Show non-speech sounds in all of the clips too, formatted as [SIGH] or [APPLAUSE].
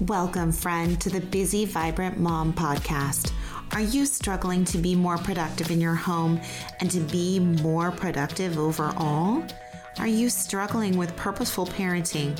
Welcome, friend, to the Busy Vibrant Mom podcast. Are you struggling to be more productive in your home and to be more productive overall? Are you struggling with purposeful parenting?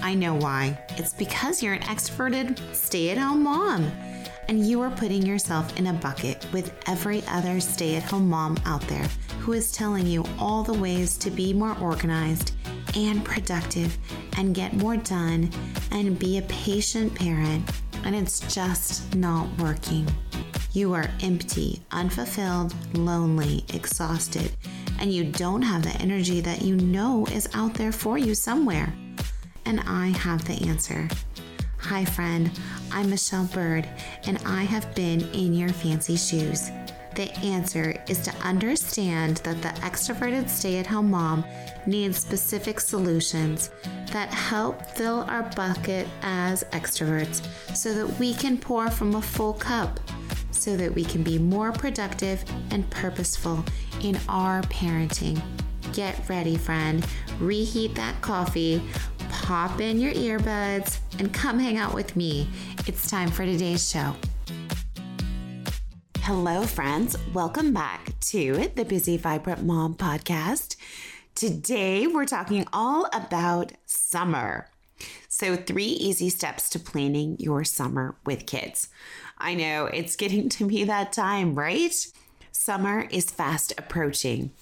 I know why. It's because you're an extroverted stay at home mom and you are putting yourself in a bucket with every other stay at home mom out there who is telling you all the ways to be more organized and productive and get more done and be a patient parent, and it's just not working. You are empty, unfulfilled, lonely, exhausted, and you don't have the energy that you know is out there for you somewhere. And I have the answer. Hi, friend. I'm Michelle Bird, and I have been in your fancy shoes. The answer is to understand that the extroverted stay at home mom needs specific solutions that help fill our bucket as extroverts so that we can pour from a full cup, so that we can be more productive and purposeful in our parenting. Get ready, friend. Reheat that coffee, pop in your earbuds, and come hang out with me. It's time for today's show. Hello, friends. Welcome back to the Busy Vibrant Mom podcast. Today, we're talking all about summer. So, three easy steps to planning your summer with kids. I know it's getting to be that time, right? Summer is fast approaching.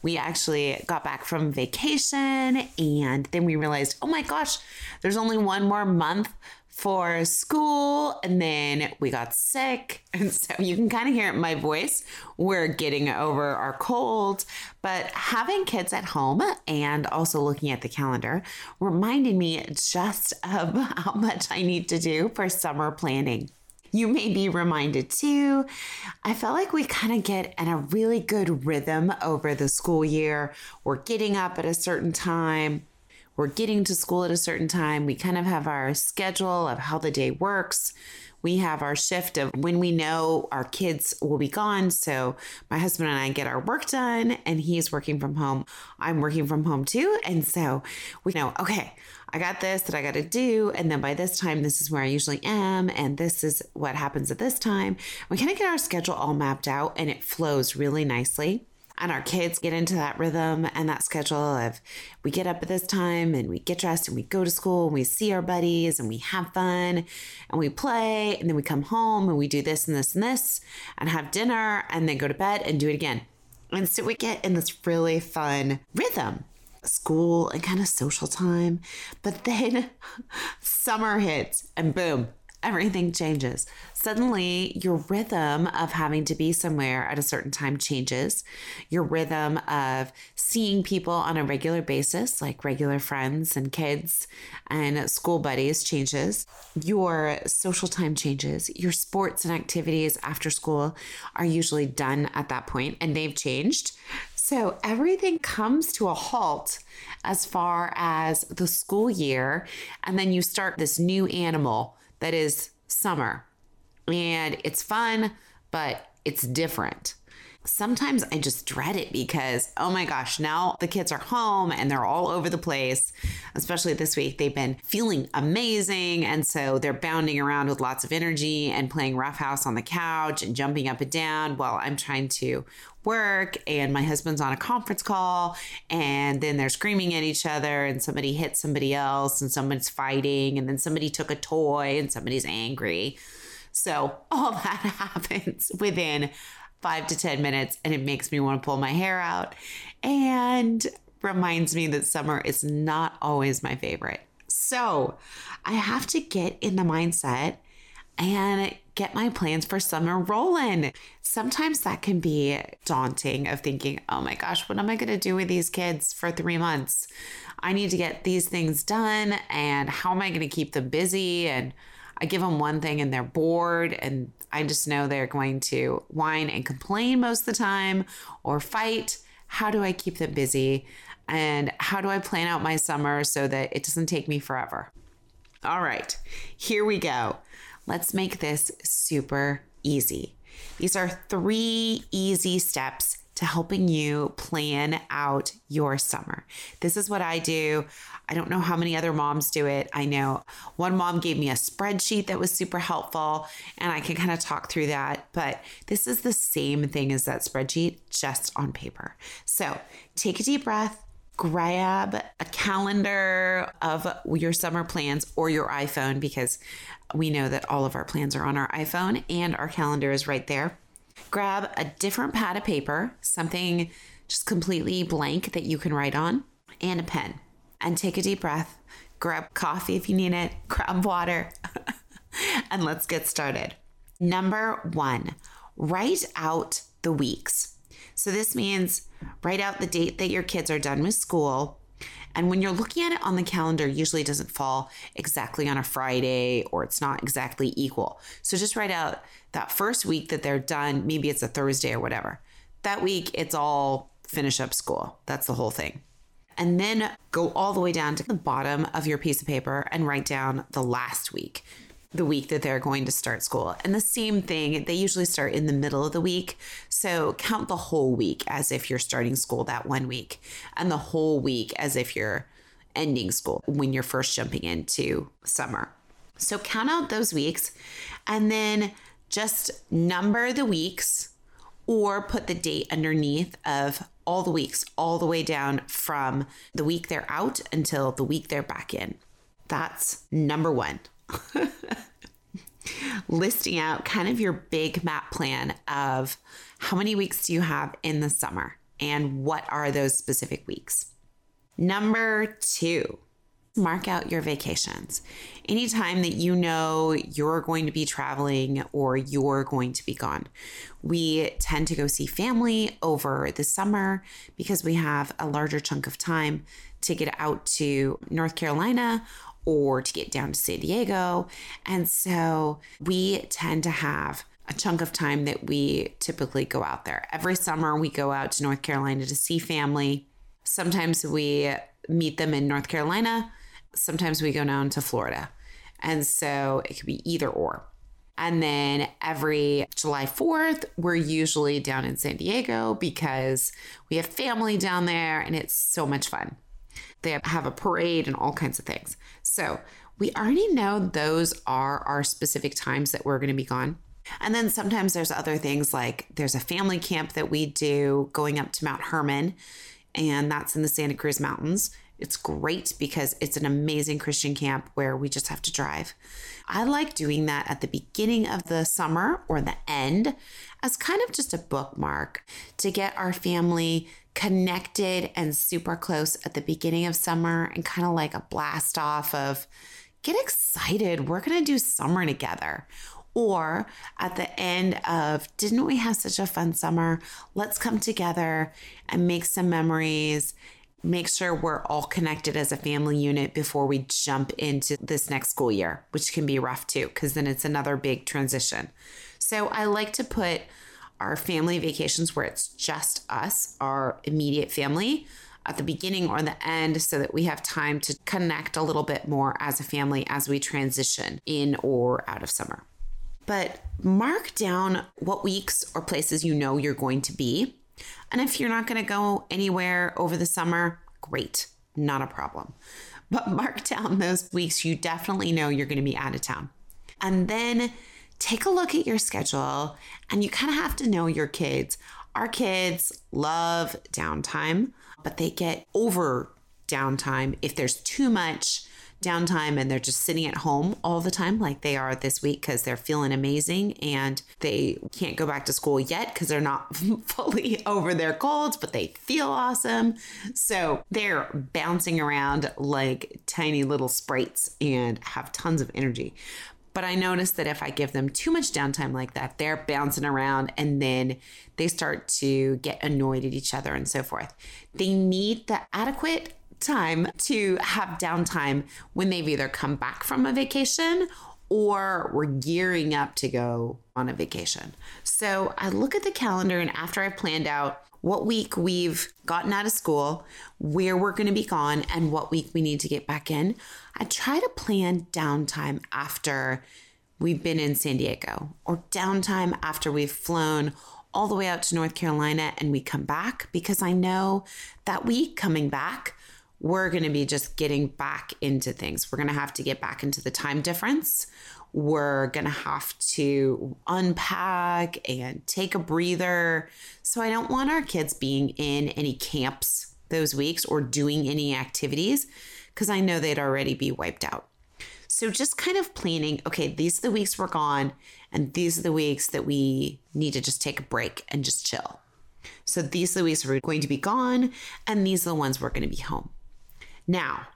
We actually got back from vacation and then we realized, oh my gosh, there's only one more month for school and then we got sick. [LAUGHS] And so you can kind of hear my voice. We're getting over our cold, but having kids at home and also looking at the calendar reminded me just [LAUGHS] of how much I need to do for summer planning. You may be reminded too. I felt like we kind of get in a really good rhythm over the school year. We're getting up at a certain time we're getting to school at a certain time. We kind of have our schedule of how the day works. We have our shift of when we know our kids will be gone. So my husband and I get our work done, and he's working from home. I'm working from home too. And so we know, okay, I got this that I got to do. And then by this time, this is where I usually am. And this is what happens at this time. We kind of get our schedule all mapped out and it flows really nicely and our kids get into that rhythm and that schedule of we get up at this time and we get dressed and we go to school and we see our buddies and we have fun and we play and then we come home and we do this and this and this and have dinner and then go to bed and do it again. And so we get in this really fun rhythm school and kind of social time. But then [LAUGHS] summer hits and boom, everything changes. Suddenly, your rhythm of having to be somewhere at a certain time changes. Your rhythm of seeing people on a regular basis, like regular friends and kids and school buddies, changes. Your social time changes. Your sports and activities after school are usually done at that point, and they've changed. So everything comes to a halt as far as the school year. And then you start this new animal that is summer. And it's fun, but it's different. Sometimes I just dread it because, oh my gosh, now the kids are home and they're all over the place. Especially this week, they've been feeling amazing. And so they're bounding around with lots of energy and playing roughhouse on the couch and jumping up and down while I'm trying to work and my husband's on a conference call and then they're screaming at each other and somebody hit somebody else and someone's fighting and then somebody took a toy and somebody's angry. So all [LAUGHS] that happens within five to 10 minutes and it makes me want to pull my hair out and reminds me that summer is not always my favorite. So I have to get in the mindset and get my plans for summer rolling. Sometimes that can be daunting of thinking, oh my gosh, what am I going to do with these kids for three months? I need to get these things done, and how am I going to keep them busy? And I give them one thing and they're bored, and I just know they're going to whine and complain most of the time or fight. How do I keep them busy? And how do I plan out my summer so that it doesn't take me forever? All right, here we go. Let's make this super easy. These are three easy steps to helping you plan out your summer. This is what I do. I don't know how many other moms do it. I know one mom gave me a spreadsheet that was super helpful, and I can kind of talk through that. But this is the same thing as that spreadsheet, just on paper. So take a deep breath, grab a calendar of your summer plans or your iPhone because we know that all of our plans are on our iPhone and our calendar is right there. Grab a different pad of paper, something just completely blank that you can write on, and a pen and take a deep breath. Grab coffee if you need it, [LAUGHS] grab water, [LAUGHS] and let's get started. Number one, write out the weeks. So this means write out the date that your kids are done with school. And when you're looking at it on the calendar, usually it doesn't fall exactly on a Friday or it's not exactly equal. So just write out that first week that they're done. Maybe it's a Thursday or whatever. That week, it's all finish up school. That's the whole thing and then go all the way down to the bottom of your piece of paper and write down the last week, the week that they're going to start school. And the same thing, they usually start in the middle of the week. So count the whole week as if you're starting school that one week, and the whole week as if you're ending school when you're first jumping into summer. So count out those weeks and then just number the weeks or put the date underneath of all the weeks, all the way down from the week they're out until the week they're back in. That's number one. [LAUGHS] Listing out kind of your big map plan of how many weeks do you have in the summer and what are those specific weeks. Number two, mark out your vacations. Anytime that you know you're going to be traveling or you're going to be gone, we tend to go see family over the summer because we have a larger chunk of time to get out to North Carolina or to get down to San Diego. And so we tend to have a chunk of time that we typically go out there. Every summer, we go out to North Carolina to see family. Sometimes we meet them in North Carolina sometimes we go down to Florida. And so it could be either or. And then every July 4th, we're usually down in San Diego because we have family down there and it's so much fun. They have a parade and all kinds of things. So we already know those are our specific times that we're going to be gone. And then sometimes there's other things like there's a family camp that we do going up to Mount Hermon, and that's in the Santa Cruz Mountains. It's great because it's an amazing Christian camp where we just have to drive. I like doing that at the beginning of the summer or the end as kind of just a bookmark to get our family connected and super close at the beginning of summer and kind of like a blast off of get excited. We're going to do summer together. Or at the end of, didn't we have such a fun summer? Let's come together and make some memories make sure we're all connected as a family unit before we jump into this next school year, which can be rough too, because then it's another big transition. So I like to put our family vacations where it's just us, our immediate family, at the beginning or the end so that we have time to connect a little bit more as a family as we transition in or out of summer. But mark down what weeks or places you know you're going to be and if you're not going to go anywhere over the summer, great, not a problem. But [LAUGHS] mark down those weeks you definitely know you're going to be out of town. And then take a look at your schedule and you kind of have to know your kids. Our kids love downtime, but they get over downtime if there's too much downtime and they're just sitting at home all the time, like they are this week, because they're feeling amazing and they can't go back to school yet because they're not [LAUGHS] fully over their colds, but they feel awesome. So they're bouncing around like tiny little sprites and have tons of energy. But I notice that if I give them too much downtime like that, they're bouncing around and then they start to get annoyed at each other and so forth. They need the adequate time to have downtime when they've either come back from a vacation or we're gearing up to go on a vacation. So I look at the calendar, and after I've planned out what week we've gotten out of school, where we're going to be gone, and what week we need to get back in, I try to plan downtime after we've been in San Diego or downtime after we've flown all the way out to North Carolina and we come back because I know that week coming back, we're going to be just getting back into things. We're going to have to get back into the time difference. We're going to have to unpack and take a breather. So I don't want our kids being in any camps those weeks or doing any activities because I know they'd already be wiped out. So just kind of planning, okay, these are the weeks we're gone, and these are the weeks that we need to just take a break and just chill. So these are the weeks we're going to be gone, and these are the ones we're going to be home. Now,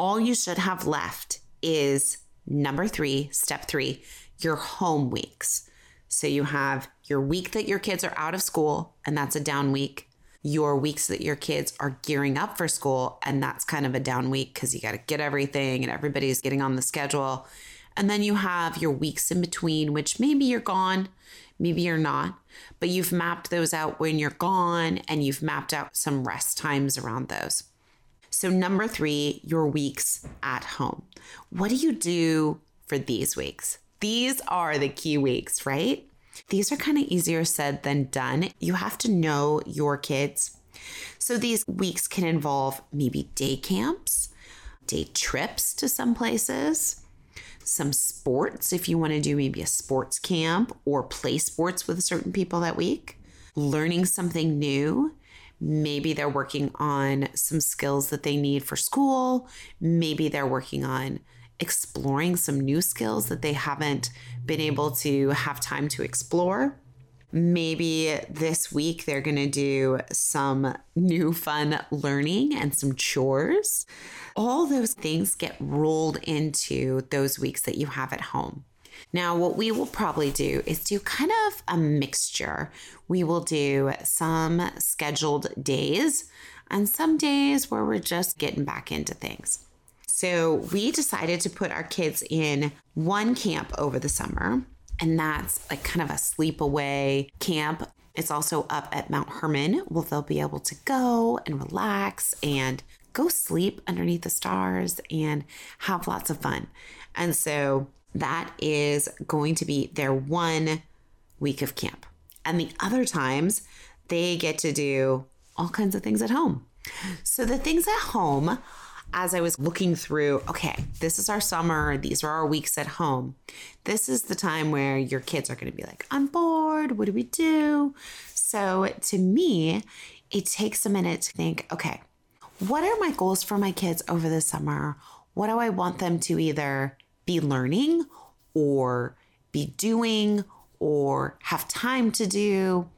all you should have left is number three, step three, your home weeks. So you have your week that your kids are out of school, and that's a down week. Your weeks that your kids are gearing up for school, and that's kind of a down week because you got to get everything and everybody's getting on the schedule. And then you have your weeks in between, which maybe you're gone, maybe you're not, but you've mapped those out when you're gone and you've mapped out some rest times around those. So, number three, your weeks at home. What do you do for these weeks? These are the key weeks, right? These are kind of easier said than done. You have to know your kids. So, these weeks can involve maybe day camps, day trips to some places, some sports if you want to do maybe a sports camp or play sports with certain people that week, learning something new, Maybe they're working on some skills that they need for school. Maybe they're working on exploring some new skills that they haven't been able to have time to explore. Maybe this week they're going to do some new fun learning and some chores. All those things get rolled into those weeks that you have at home. Now, what we will probably do is do kind of a mixture. We will do some scheduled days and some days where we're just getting back into things. So, we decided to put our kids in one camp over the summer, and that's like kind of a sleepaway camp. It's also up at Mount Hermon. Well, they'll be able to go and relax and go sleep underneath the stars and have lots of fun. And so that is going to be their one week of camp. And the other times, they get to do all kinds of things at home. So, the things at home, as I was looking through, okay, this is our summer, these are our weeks at home. This is the time where your kids are going to be like, I'm bored, what do we do? So, to me, it takes a minute to think, okay, what are my goals for my kids over the summer? What do I want them to either be learning or be doing or have time to do?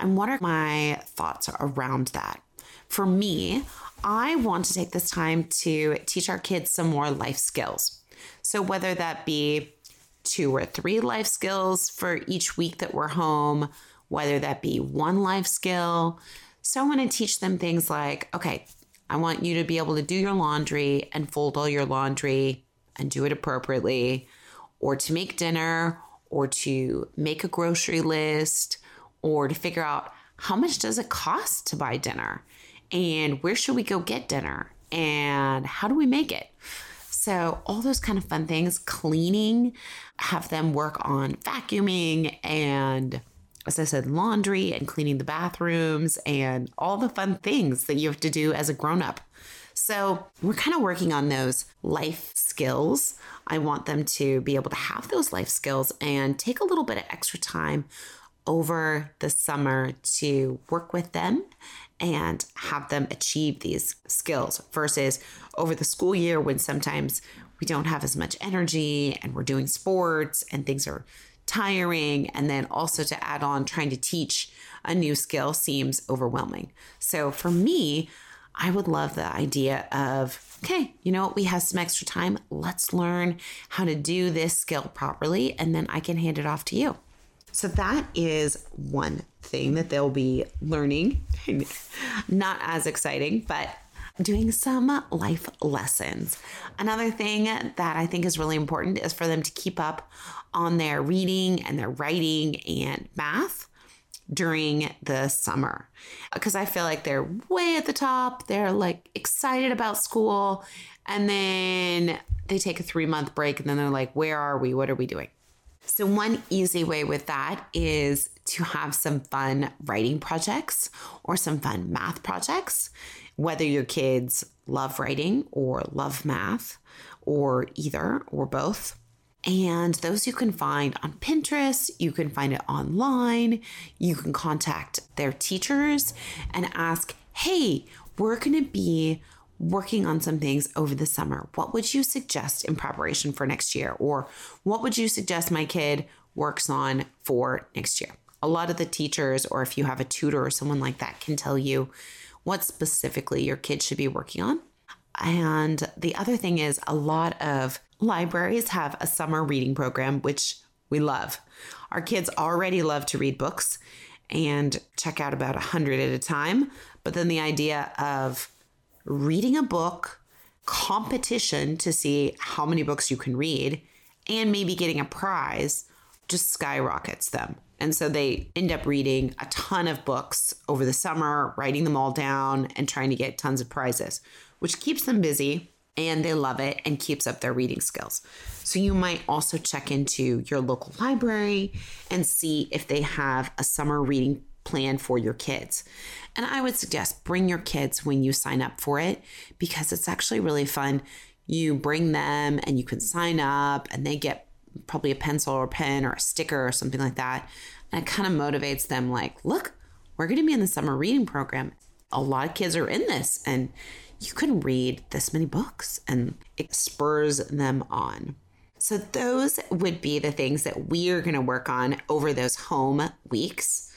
And what are my thoughts around that? For me, I want to take this time to teach our kids some more life skills. So, whether that be two or three life skills for each week that we're home, whether that be one life skill. So, I want to teach them things like okay, I want you to be able to do your laundry and fold all your laundry and do it appropriately, or to make dinner, or to make a grocery list, or to figure out how much does it cost to buy dinner and where should we go get dinner and how do we make it? So, all those kind of fun things, cleaning, have them work on vacuuming and, as I said, laundry and cleaning the bathrooms and all the fun things that you have to do as a grown up. So we're kind of working on those life skills. I want them to be able to have those life skills and take a little bit of extra time over the summer to work with them and have them achieve these skills versus over the school year when sometimes we don't have as much energy and we're doing sports and things are tiring. And then also to add on trying to teach a new skill seems overwhelming. So for me, I would love the idea of, okay, you know what, we have some extra time. Let's learn how to do this skill properly, and then I can hand it off to you. So that is one thing that they'll be learning. [LAUGHS] Not as exciting, but doing some life lessons. Another thing that I think is really important is for them to keep up on their reading and their writing and math during the summer because I feel like they're way at the top. They're like excited about school. And then they take a three month break and then they're like, where are we? What are we doing? So, one easy way with that is to have some fun writing projects or some fun math projects, whether your kids love writing or love math or either or both. And those you can find on Pinterest, you can find it online, you can contact their teachers and ask, hey, we're going to be working on some things over the summer. What would you suggest in preparation for next year? Or what would you suggest my kid works on for next year? A lot of the teachers, or if you have a tutor or someone like that, can tell you what specifically your kid should be working on. And the other thing is, a lot of libraries have a summer reading program, which we love. Our kids already love to read books and check out about 100 at a time. But then the idea of reading a book, competition to see how many books you can read, and maybe getting a prize just skyrockets them. And so they end up reading a ton of books over the summer, writing them all down, and trying to get tons of prizes, which keeps them busy and they love it and keeps up their reading skills. So you might also check into your local library and see if they have a summer reading plan for your kids. And I would suggest bring your kids when you sign up for it because it's actually really fun. You bring them and you can sign up and they get probably a pencil or pen or a sticker or something like that. And it kind of motivates them like, look, we're going to be in the summer reading program. A lot of kids are in this and you can read this many books and it spurs them on. So, those would be the things that we are going to work on over those home weeks.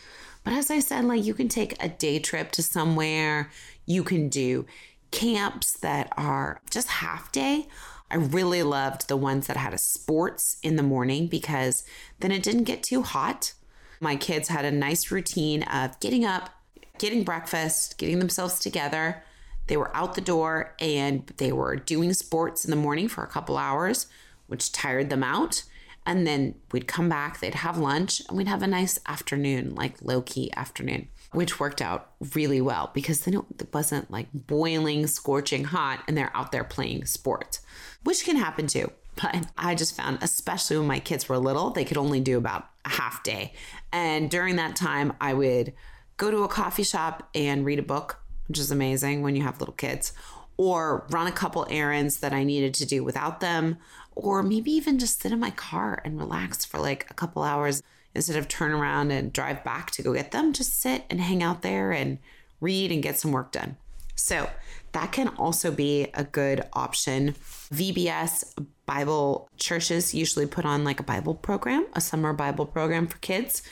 But as I said, like you can take a day trip to somewhere, you can do camps that are just half day. I really loved the ones that had a sports in the morning because then it didn't get too hot. My kids had a nice routine of getting up, getting breakfast, getting themselves together, they were out the door and they were doing sports in the morning for a couple hours, which tired them out. And then we'd come back, they'd have lunch, and we'd have a nice afternoon, like low key afternoon, which worked out really well because then it wasn't like boiling, scorching hot, and they're out there playing sports, which can happen too. But I just found, especially when my kids were little, they could only do about a half day. And during that time, I would go to a coffee shop and read a book which is amazing when you have little kids, or run a couple errands that I needed to do without them, or maybe even just sit in my car and relax for like a couple hours instead of turn around and drive back to go get them. Just sit and hang out there and read and get some work done. So that can also be a good option. VBS Bible churches usually put on like a Bible program, a summer Bible program for kids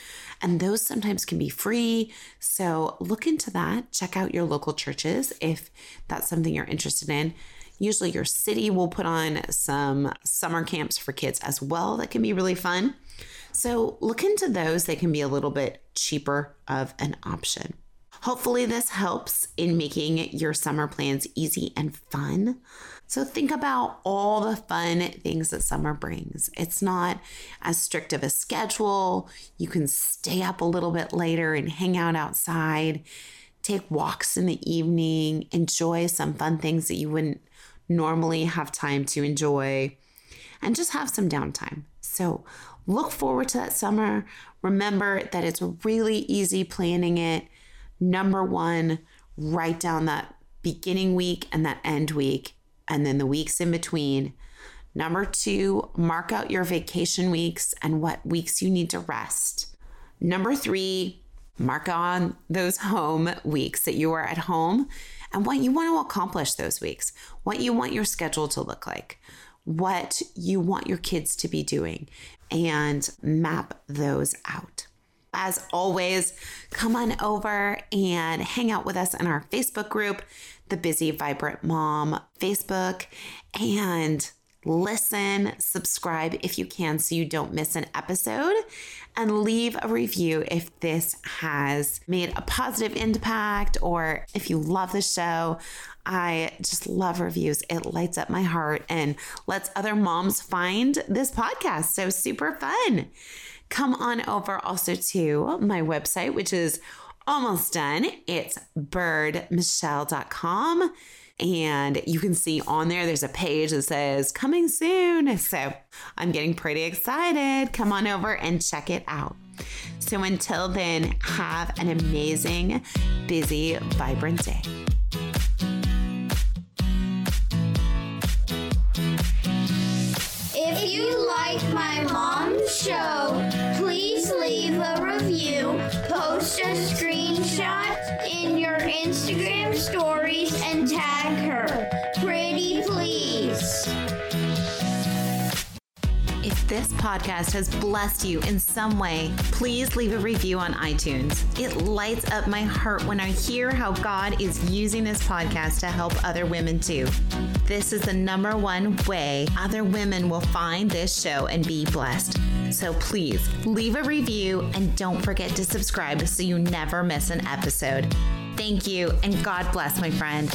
and those sometimes can be free. So look into that. Check out your local churches if that's something you're interested in. Usually, your city will put on some summer camps for kids as well that can be really fun. So, look into those. They can be a little bit cheaper of an option. Hopefully, this helps in making your summer plans easy and fun. So think about all the fun things that summer brings. It's not as strict of a schedule. You can stay up a little bit later and hang out outside, take walks in the evening, enjoy some fun things that you wouldn't normally have time to enjoy, and just have some downtime. So look forward to that summer. Remember that it's really easy planning it. Number one, write down that beginning week and that end week and then the weeks in between. Number two, mark out your vacation weeks and what weeks you need to rest. Number three, mark on those home weeks that you are at home and what you want to accomplish those weeks, what you want your schedule to look like, what you want your kids to be doing, and map those out. As always, come on over and hang out with us in our Facebook group the Busy Vibrant Mom Facebook and listen, subscribe if you can so you don't miss an episode, and leave a review if this has made a positive impact or if you love the show. I just love reviews. It lights up my heart and lets other moms find this podcast. So super fun. Come on over also to my website, which is almost done. It's birdmichelle.com. And you can see on there, there's a page that says coming soon. So I'm getting pretty excited. Come on over and check it out. So until then, have an amazing, busy, vibrant day. If you like my mom's show, Instagram stories, and tag her. Pretty please. If this podcast has blessed you in some way, please leave a review on iTunes. It lights up my heart when I hear how God is using this podcast to help other women too. This is the number one way other women will find this show and be blessed. So please leave a review and don't forget to subscribe so you never miss an episode. Thank you and God bless, my friend.